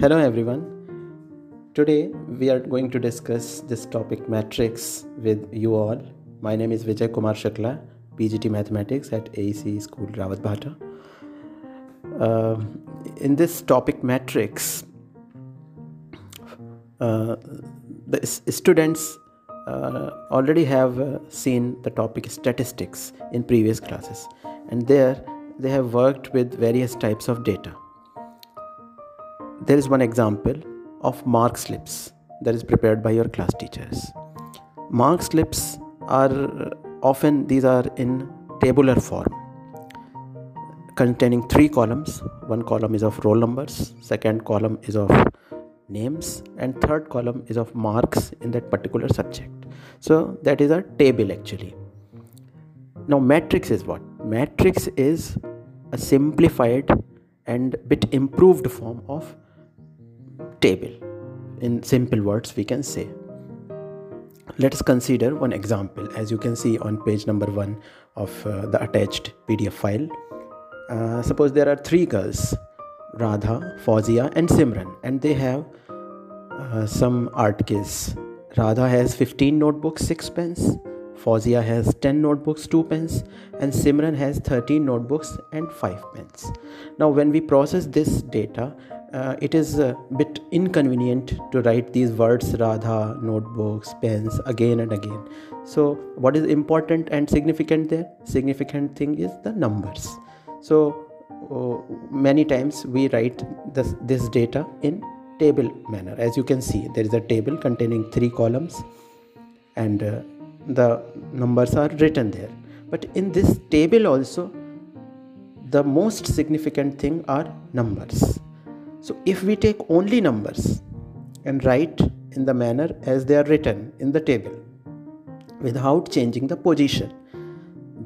Hello everyone. Today we are going to discuss this topic matrix with you all. My name is Vijay Kumar Shukla, PGT Mathematics at AEC School Rawat Bhata. Uh, in this topic matrix, uh, the students uh, already have uh, seen the topic statistics in previous classes and there they have worked with various types of data there is one example of mark slips that is prepared by your class teachers. Mark slips are uh, often these are in tabular form containing three columns. One column is of roll numbers second column is of names and third column is of marks in that particular subject. So that is a table actually. Now matrix is what? Matrix is a simplified and bit improved form of table. In simple words we can say let us consider one example. As you can see on page number 1 of uh, the attached pdf file uh, suppose there are three girls radha fawzia and simran and they have uh, some art case. Radha has 15 notebooks 6 pens. Fawzia has 10 notebooks, 2 pens, and Simran has 13 notebooks and 5 pens. Now, when we process this data, uh, it is a bit inconvenient to write these words Radha, notebooks, pens again and again. So, what is important and significant there? Significant thing is the numbers. So, uh, many times we write this, this data in table manner. As you can see, there is a table containing three columns and uh, the numbers are written there but in this table also the most significant thing are numbers so if we take only numbers and write in the manner as they are written in the table without changing the position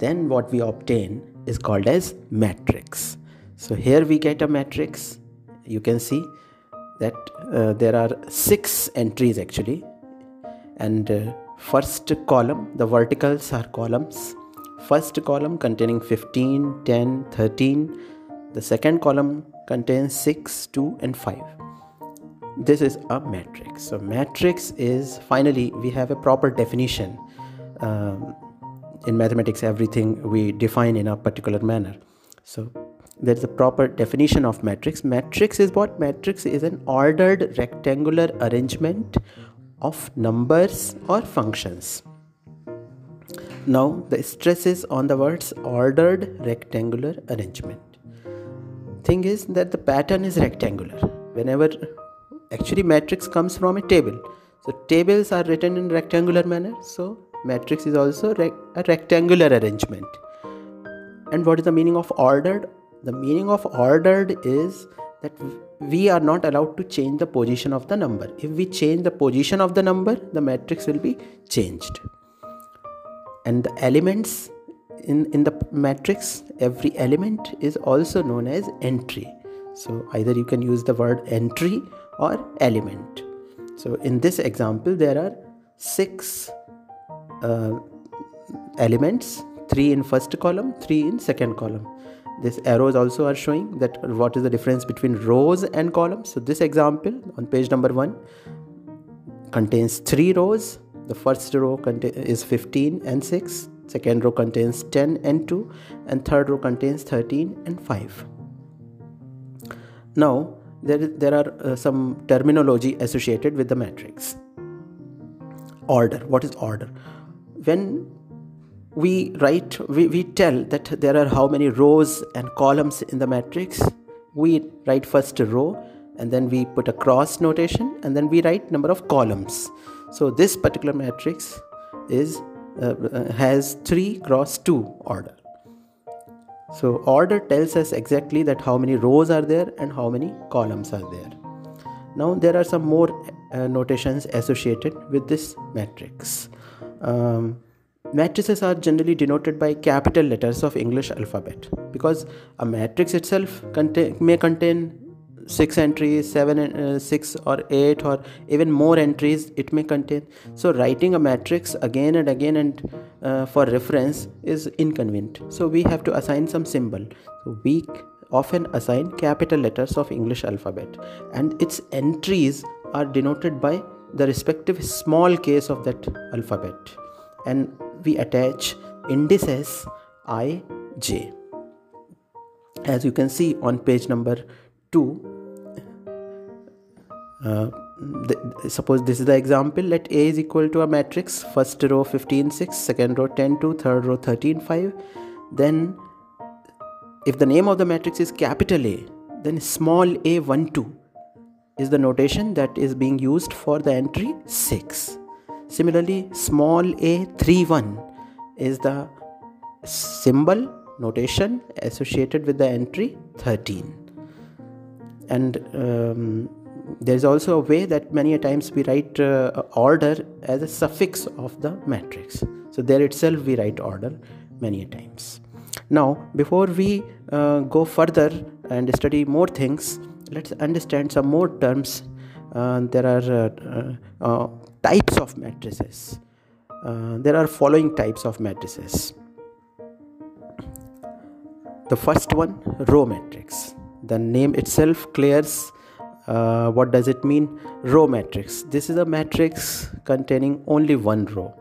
then what we obtain is called as matrix. So here we get a matrix. You can see that uh, there are six entries actually. And uh, first column the verticals are columns. First column containing 15 10 13 the second column contains 6 2 and 5 this is a matrix. So matrix is finally we have a proper definition um, in mathematics everything we define in a particular manner. So there's a proper definition of matrix. Matrix is what? Matrix is an ordered rectangular arrangement of numbers or functions. Now the stress is on the words ordered rectangular arrangement. Thing is that the pattern is rectangular. Whenever actually matrix comes from a table. So tables are written in rectangular manner. So matrix is also rec- a rectangular arrangement. And what is the meaning of ordered? The meaning of ordered is that we are not allowed to change the position of the number. If we change the position of the number, the matrix will be changed. And the elements in, in the matrix, every element is also known as entry. So either you can use the word entry or element. So in this example, there are six uh, elements, three in first column, three in second column this arrows also are showing that what is the difference between rows and columns so this example on page number 1 contains three rows the first row is 15 and 6 second row contains 10 and 2 and third row contains 13 and 5 now there, there are uh, some terminology associated with the matrix. Order. What is order? When we write we, we tell that there are how many rows and columns in the matrix. We write first row and then we put a cross notation and then we write number of columns. So this particular matrix is uh, has 3 cross 2 order. So order tells us exactly that how many rows are there and how many columns are there. Now there are some more uh, notations associated with this matrix. Um, matrices are generally denoted by capital letters of english alphabet because a matrix itself may contain six entries seven uh, six or eight or even more entries it may contain. So writing a matrix again and again and uh, for reference is inconvenient. So we have to assign some symbol. So we often assign capital letters of English alphabet and its entries are denoted by the respective small case of that alphabet. And we attach indices i j. As you can see on page number 2 uh, suppose this is the example let a is equal to a matrix first row 15 6 second row 10 2 third row 13 5 then if the name of the matrix is capital a then small a 1 2 is the notation that is being used for the entry 6 similarly small a 3 1 is the symbol notation associated with the entry 13 and um, there is also a way that many a times we write uh, order as a suffix of the matrix. So there itself we write order many a times. Now before we uh, go further and study more things let's understand some more terms. Uh, there are uh, uh, uh, types of matrices. There are following types of matrices. The first one row matrix the name itself clears uh, what does it mean? Row matrix. This is a matrix containing only one row.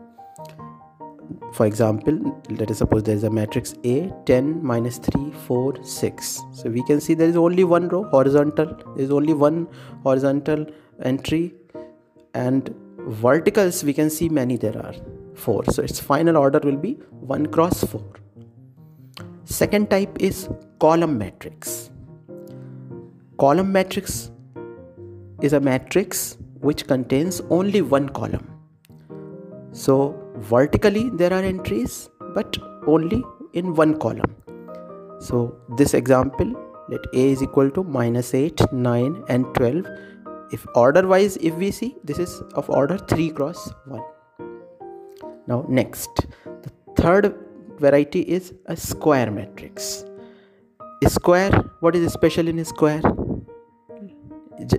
For example let us suppose there is a matrix a 10 minus 3 4 6 so we can see there is only one row horizontal. There is only one horizontal entry. And verticals we can see many there are. Four. So its final order will be 1 cross 4 second type is column matrix column matrix is a matrix which contains only one column. So vertically there are entries but only in one column. So this example let a is equal to minus 8, 9 and 12. If order wise if we see this is of order 3 cross 1. Now next the third variety is a square matrix. A square what is special in a square?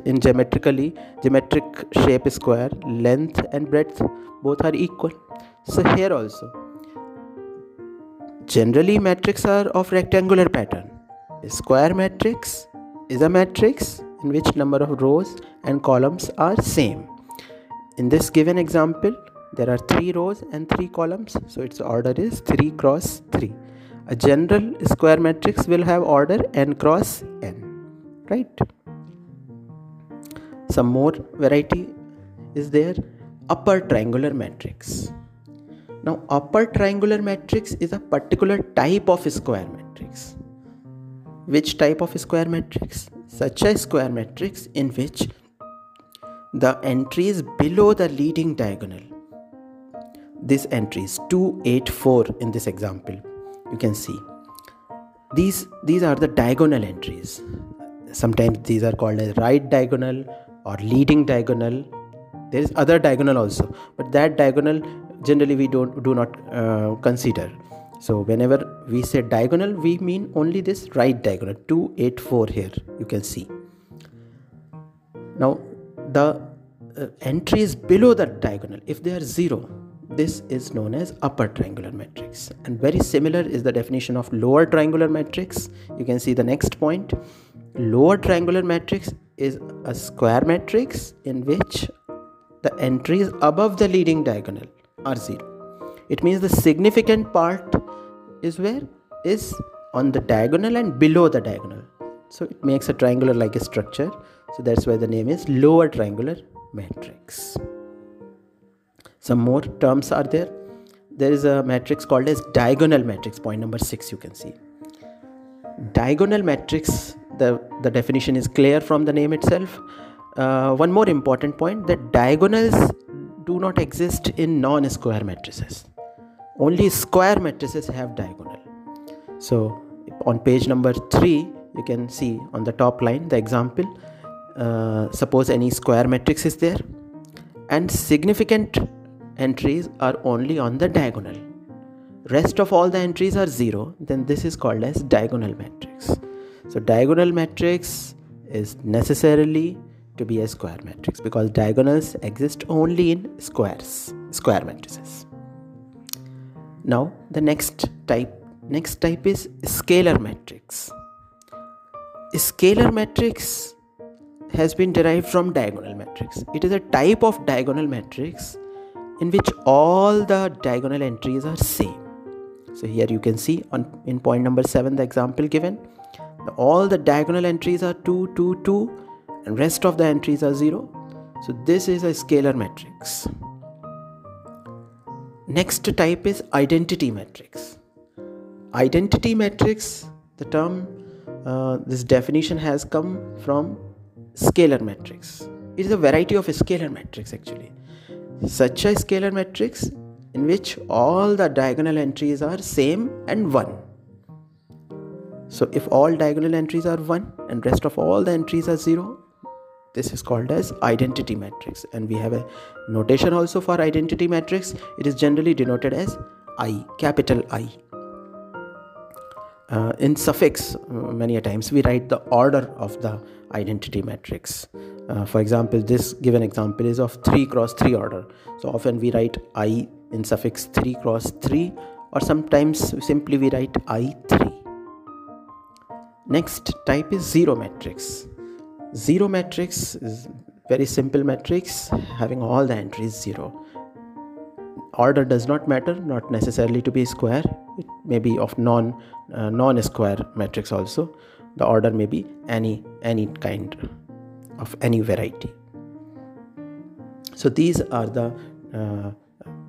In geometrically geometric shape square length and breadth both are equal. So here also generally matrices are of rectangular pattern. A square matrix is a matrix in which number of rows and columns are same. In this given example there are three rows and three columns. So its order is 3 cross 3 a general square matrix will have order n cross n right some more variety is there. Upper triangular matrix. Now upper triangular matrix is a particular type of square matrix. Which type of square matrix? Such a square matrix in which the entry is below the leading diagonal. This entry is 284 in this example. You can see. These these are the diagonal entries. Sometimes these are called as right diagonal or leading diagonal. There is other diagonal also but that diagonal generally we don't do not uh, consider. So whenever we say diagonal we mean only this right diagonal 284 here you can see. Now the uh, entry is below the diagonal. If they are zero this is known as upper triangular matrix. And very similar is the definition of lower triangular matrix. You can see the next point lower triangular matrix is a square matrix in which the entries above the leading diagonal are zero. It means the significant part is where? Is on the diagonal and below the diagonal. So it makes a triangular like a structure. So that's why the name is lower triangular matrix. Some more terms are there. There is a matrix called as diagonal matrix point number 6 you can see. Diagonal matrix the, the definition is clear from the name itself. Uh, one more important point that diagonals do not exist in non square matrices. Only square matrices have diagonal. So, on page number 3, you can see on the top line the example. Uh, suppose any square matrix is there, and significant entries are only on the diagonal. Rest of all the entries are zero, then this is called as diagonal matrix. So diagonal matrix is necessarily to be a square matrix because diagonals exist only in squares, square matrices. Now the next type next type is scalar matrix. scalar matrix has been derived from diagonal matrix. It is a type of diagonal matrix in which all the diagonal entries are same. So here you can see on in point number 7 the example given all the diagonal entries are 2 2 2 and rest of the entries are 0 so this is a scalar matrix. Next type is identity matrix. Identity matrix the term uh, this definition has come from scalar matrix. It is a variety of a scalar matrix actually. Such a scalar matrix in which all the diagonal entries are same and 1 so if all diagonal entries are 1 and rest of all the entries are 0, this is called as identity matrix and we have a notation also for identity matrix. It is generally denoted as I, capital I. Uh, in suffix, uh, many a times we write the order of the identity matrix. Uh, for example, this given example is of 3 cross 3 order. So often we write I in suffix 3 cross 3 or sometimes simply we write I3 next type is zero matrix. Zero matrix is very simple matrix having all the entries zero. Order does not matter not necessarily to be square. It may be of non uh, non square matrix also. The order may be any any kind of any variety. So these are the uh,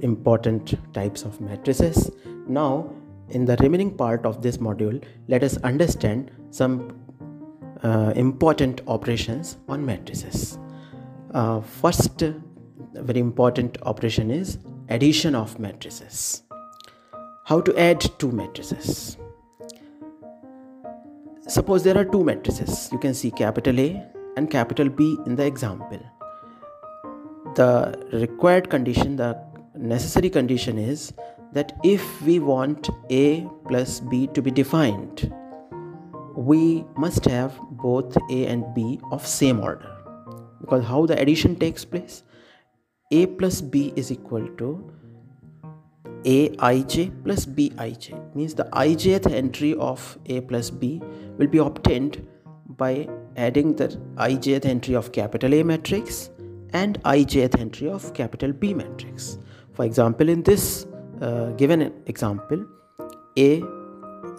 important types of matrices. Now in the remaining part of this module, let us understand some uh, important operations on matrices. Uh, first, very important operation is addition of matrices. How to add two matrices? Suppose there are two matrices. You can see capital A and capital B in the example. The required condition, the necessary condition is that if we want a plus b to be defined, we must have both a and b of same order. Because how the addition takes place? a plus b is equal to aij plus bij means the ijth entry of a plus b will be obtained by adding the ijth entry of capital A matrix and ijth entry of capital B matrix. For example, in this uh, given an example a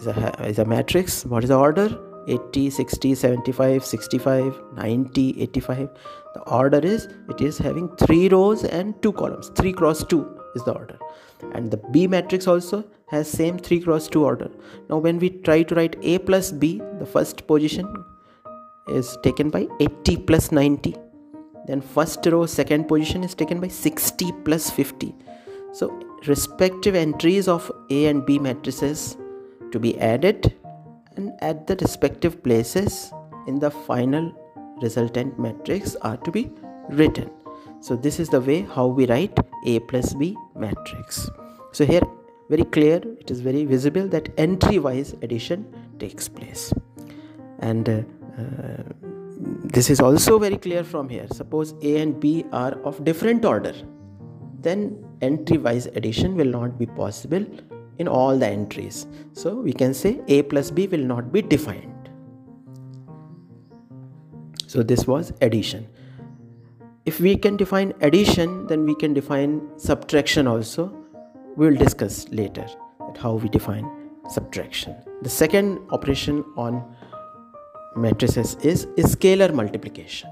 is a, is a matrix. What is the order? 80 60 75 65 90 85 the order is it is having three rows and two columns. 3 cross 2 is the order. And the b matrix also has same 3 cross 2 order. Now when we try to write a plus b the first position is taken by 80 plus 90 then first row second position is taken by 60 plus 50 so respective entries of A and B matrices to be added and at the respective places in the final resultant matrix are to be written. So this is the way how we write A plus B matrix. So here very clear it is very visible that entry wise addition takes place and uh, uh, this is also very clear from here suppose a and b are of different order then entry wise addition will not be possible in all the entries. So we can say a plus b will not be defined. So this was addition. If we can define addition, then we can define subtraction also. We will discuss later how we define subtraction. The second operation on matrices is scalar multiplication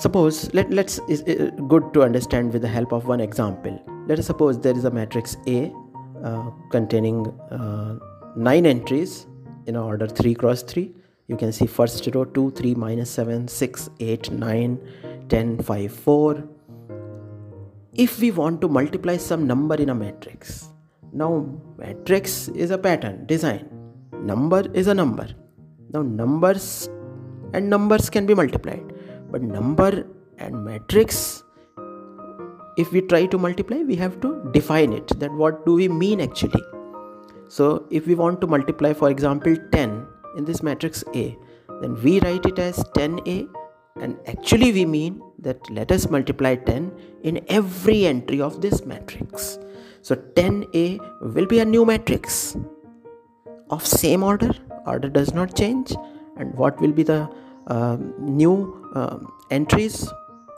suppose let, let's is good to understand with the help of one example. Let us suppose there is a matrix a uh, containing uh, nine entries in order 3 cross 3 you can see first row 2 3 minus 7 6 8 9 10 5 4 if we want to multiply some number in a matrix now matrix is a pattern design. Number is a number. Now numbers and numbers can be multiplied but number and matrix if we try to multiply we have to define it that what do we mean actually. So if we want to multiply for example 10 in this matrix a then we write it as 10a and actually we mean that let us multiply 10 in every entry of this matrix. So 10a will be a new matrix of same order order does not change and what will be the new uh, entries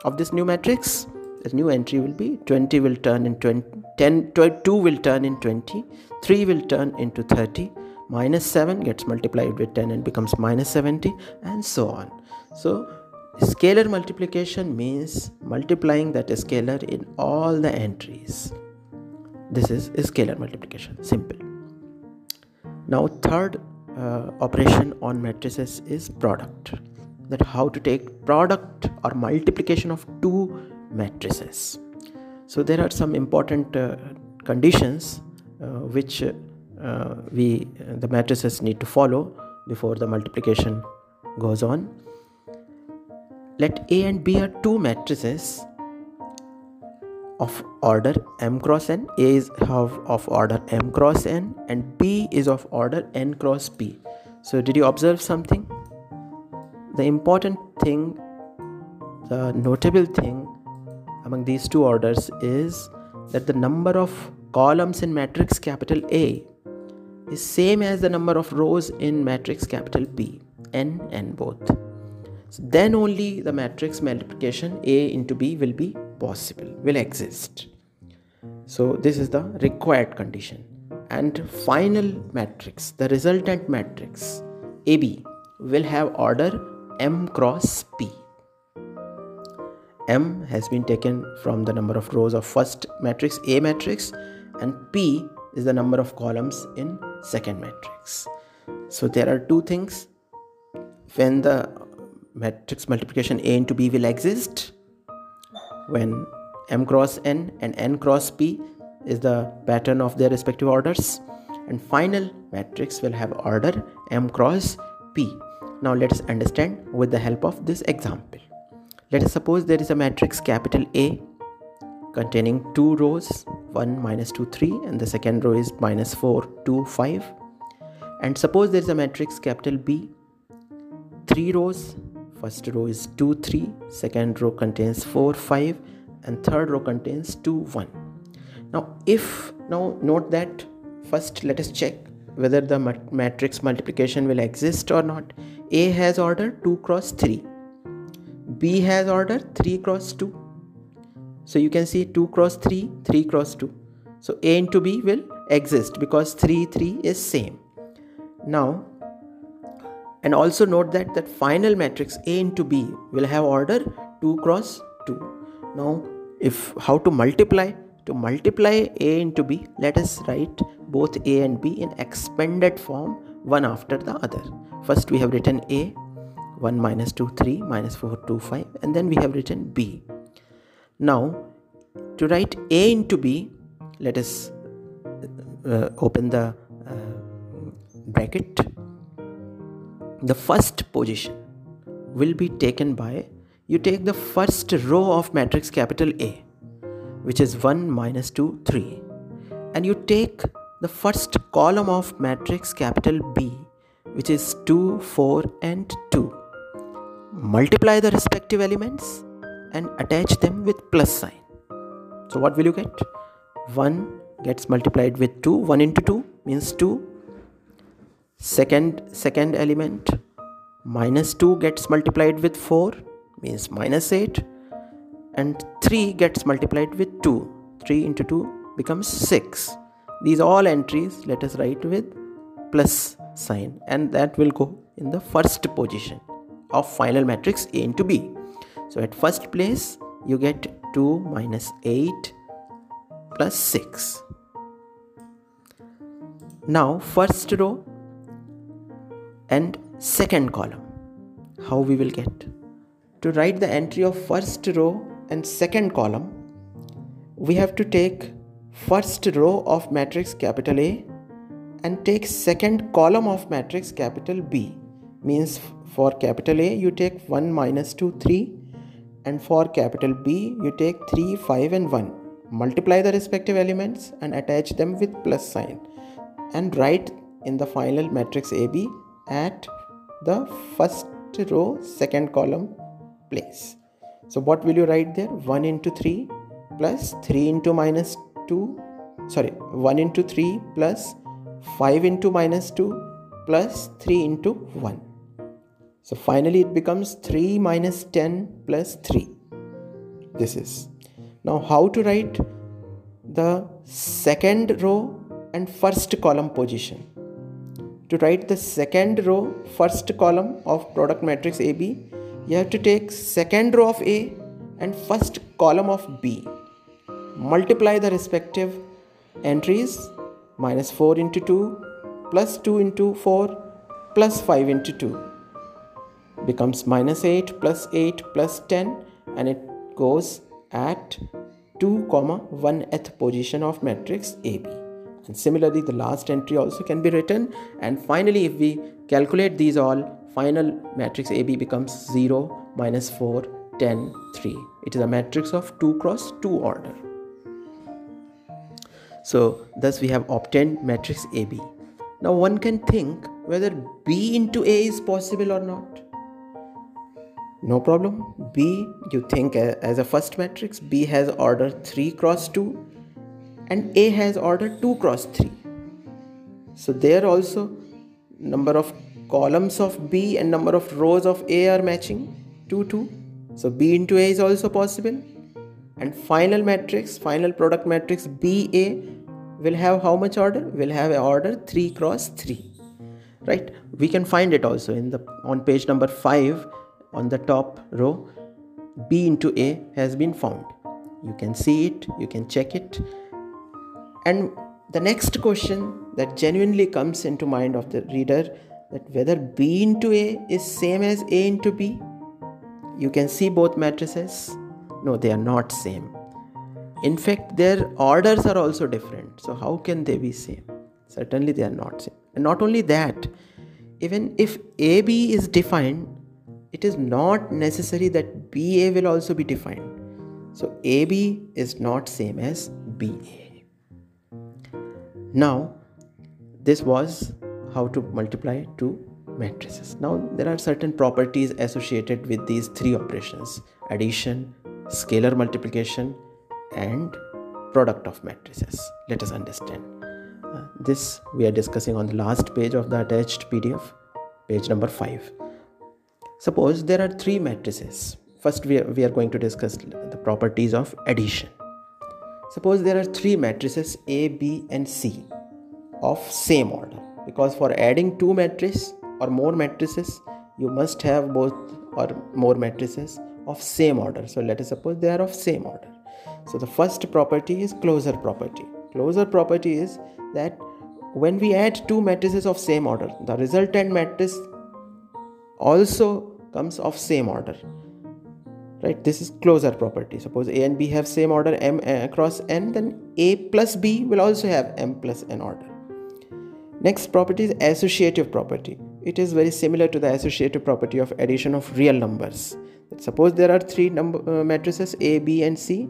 of this new matrix. The new entry will be 20 will turn in 20 10 2 will turn in 20 3 will turn into 30 minus 7 gets multiplied with 10 and becomes minus 70 and so on. So scalar multiplication means multiplying that scalar in all the entries. This is scalar multiplication. Simple. Now third uh, operation on matrices is product that how to take product or multiplication of two matrices. So there are some important uh, conditions uh, which uh, we the matrices need to follow before the multiplication goes on. Let a and b are two matrices of order m cross n. A is of, of order m cross n and b is of order n cross p. So did you observe something the important thing the notable thing among these two orders is that the number of columns in matrix capital A is same as the number of rows in matrix capital B n and both. So then only the matrix multiplication A into B will be possible will exist. So this is the required condition. And final matrix the resultant matrix AB will have order m cross p. M has been taken from the number of rows of first matrix a matrix and p is the number of columns in second matrix. So there are two things. When the matrix multiplication a into b will exist when m cross n and n cross p is the pattern of their respective orders and final matrix will have order m cross p now let us understand with the help of this example. Let us suppose there is a matrix capital A containing two rows 1 minus 2 3 and the second row is minus 4 2 5 and suppose there is a matrix capital B three rows. First row is 2 3 second row contains 4 5 and third row contains 2 1 now if now note that first let us check whether the matrix multiplication will exist or not a has order 2 cross 3 B has order 3 cross 2. So you can see 2 cross 3, 3 cross 2. So A into B will exist because 3, 3 is same. Now, and also note that that final matrix A into B will have order 2 cross 2. Now, if how to multiply? To multiply A into B, let us write both A and B in expanded form one after the other. First we have written A 1 minus 2 3 minus 4 2 5 and then we have written b now to write a into b let us uh, open the uh, bracket the first position will be taken by you take the first row of matrix capital A which is 1 minus 2 3 and you take the first column of matrix capital B which is 2 4 and 2 multiply the respective elements and attach them with plus sign. So what will you get? 1 gets multiplied with 2. 1 into 2 means 2. Second, second element minus 2 gets multiplied with 4 means minus 8 and 3 gets multiplied with 2 3 into 2 becomes 6 these all entries let us write with plus sign and that will go in the first position of final matrix A into B. So at first place you get 2 minus 8 plus 6. Now first row and second column. How we will get? To write the entry of first row and second column, we have to take first row of matrix capital A and take second column of matrix capital B. Means for capital A you take 1 minus 2 3 and for capital B you take 3 5 and 1 multiply the respective elements and attach them with plus sign and write in the final matrix AB at the first row second column place. So what will you write there? 1 into 3 plus 3 into minus 2 sorry 1 into 3 plus 5 into minus 2 plus 3 into 1. So finally it becomes 3 minus 10 plus 3. This is. Now how to write the second row and first column position? To write the second row, first column of product matrix AB, you have to take second row of A and first column of B. Multiply the respective entries minus 4 into 2 plus 2 into 4 plus 5 into 2 becomes minus 8 plus 8 plus 10 and it goes at 2 comma 1th position of matrix AB and similarly the last entry also can be written. And finally if we calculate these all final matrix AB becomes 0 minus 4 10 3 it is a matrix of 2 cross 2 order so thus we have obtained matrix AB. Now one can think whether B into A is possible or not. No problem. B you think as a first matrix B has order 3 cross 2 and A has order 2 cross 3. So there also number of columns of B and number of rows of A are matching 2 2. So B into A is also possible and final matrix final product matrix ba will have how much order? Will have an order 3 cross 3 right? We can find it also in the on page number 5 on the top row. B into a has been found. You can see it you can check it. And the next question that genuinely comes into mind of the reader that whether b into a is same as a into b you can see both matrices no they are not same. In fact their orders are also different. So how can they be same? Certainly they are not same. And not only that even if ab is defined it is not necessary that ba will also be defined. So ab is not same as ba now this was how to multiply two matrices. Now there are certain properties associated with these three operations. Addition scalar multiplication and product of matrices. Let us understand. Uh, this we are discussing on the last page of the attached pdf page number 5 suppose there are three matrices. First we are, we are going to discuss the properties of addition. Suppose there are three matrices a b and c of same order. Because for adding two matrices or more matrices you must have both or more matrices of same order so let us suppose they are of same order so the first property is closure property. Closure property is that when we add two matrices of same order, the resultant matrix also comes of same order. Right? This is closure property. Suppose A and B have same order m across n, then A plus B will also have m plus n order. Next property is associative property. It is very similar to the associative property of addition of real numbers. Suppose there are three number uh, matrices A, B, and C.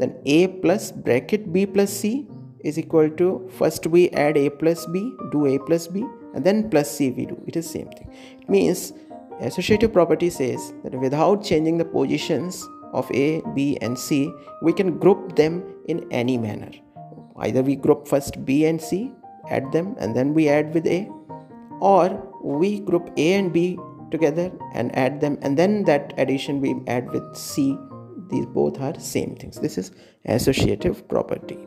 Then a plus bracket b plus c is equal to first we add a plus b do a plus b and then plus c we do. It is same thing. It means associative property says that without changing the positions of a b and c we can group them in any manner. Either we group first b and c add them and then we add with a or we group a and b together and add them and then that addition we add with c these both are same things. This is associative property.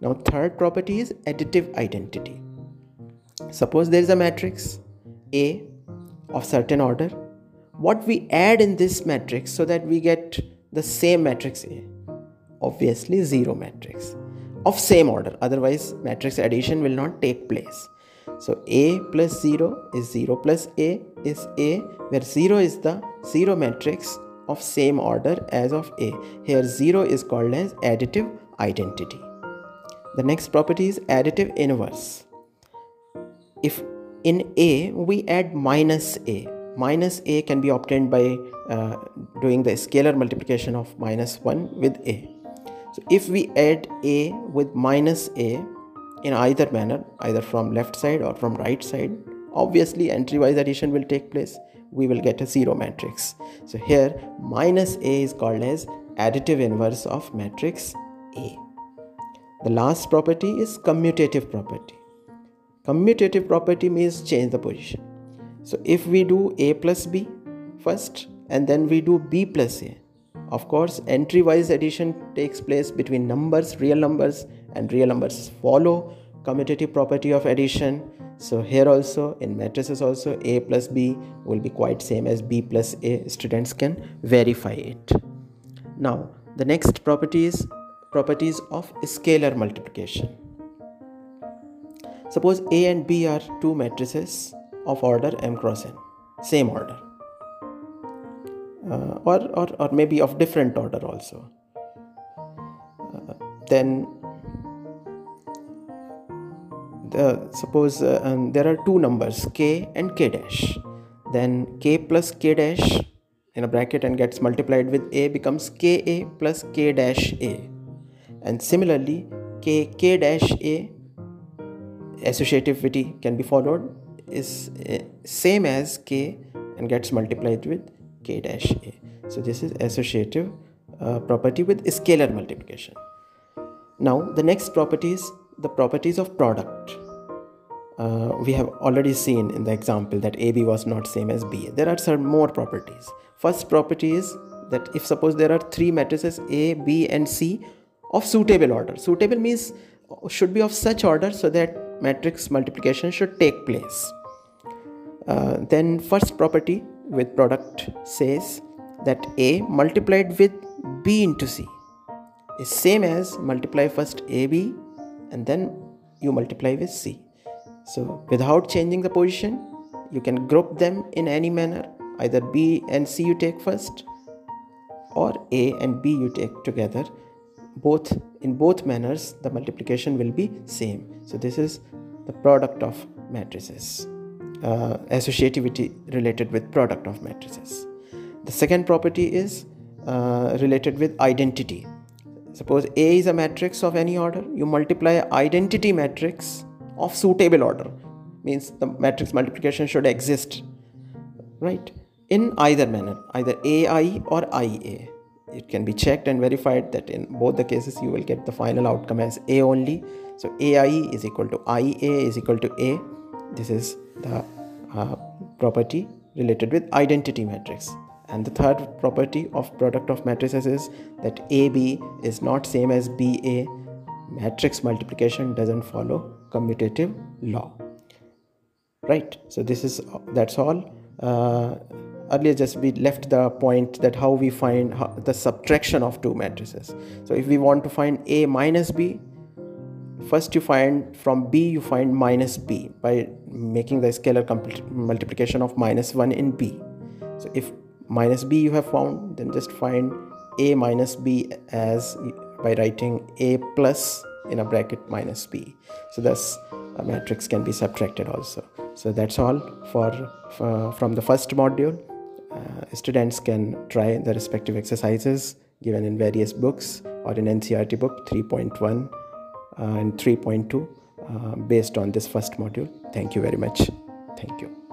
Now third property is additive identity. Suppose there is a matrix a of certain order. What we add in this matrix so that we get the same matrix a? Obviously zero matrix of same order. Otherwise matrix addition will not take place so a plus 0 is 0 plus a is a where 0 is the zero matrix of same order as of A. Here 0 is called as additive identity. The next property is additive inverse. If in A we add minus A, minus A can be obtained by uh, doing the scalar multiplication of minus 1 with A. So if we add A with minus A in either manner, either from left side or from right side, obviously entry wise addition will take place we will get a zero matrix. So here minus A is called as additive inverse of matrix A. The last property is commutative property. commutative property means change the position so if we do a plus b first and then we do b plus a of course entry wise addition takes place between numbers real numbers and real numbers follow. Commutative property of addition. So here also in matrices also a plus b will be quite same as b plus a. Students can verify it. Now the next property is properties of scalar multiplication. Suppose a and b are two matrices of order m cross n same order. Uh, or, or or maybe of different order also. Uh, then uh, suppose uh, um, there are two numbers k and k dash. Then k plus k dash in a bracket and gets multiplied with a becomes ka plus k dash a. And similarly k k dash a associativity can be followed is uh, same as k and gets multiplied with k dash a. So this is associative uh, property with scalar multiplication. Now the next property is the properties of product uh, we have already seen in the example that AB was not same as BA. There are some more properties. First property is that if suppose there are three matrices A, B and C of suitable order. Suitable means should be of such order so that matrix multiplication should take place. Uh, then first property with product says that A multiplied with B into C is same as multiply first AB and then you multiply with C. So without changing the position, you can group them in any manner. Either B and C you take first or A and B you take together. Both in both manners the multiplication will be same. So this is the product of matrices. Uh, associativity related with product of matrices. The second property is uh, related with identity. Suppose A is a matrix of any order, you multiply identity matrix of suitable order. Means the matrix multiplication should exist right? In either manner either ai or ia it can be checked and verified that in both the cases you will get the final outcome as a only. So ai is equal to ia is equal to a. This is the uh, property related with identity matrix and the third property of product of matrices is that ab is not same as ba matrix multiplication doesn't follow commutative law. Right? So this is that's all. Uh, earlier just we left the point that how we find how, the subtraction of two matrices. So if we want to find a minus b first you find from b you find minus b by making the scalar multiplication of minus 1 in b. So if minus b you have found then just find a minus b as by writing a plus in a bracket minus b. So thus a matrix can be subtracted also. So that's all for, for from the first module. Uh, students can try the respective exercises given in various books or in ncert book 3.1 uh, and 3.2 uh, based on this first module. Thank you very much. Thank you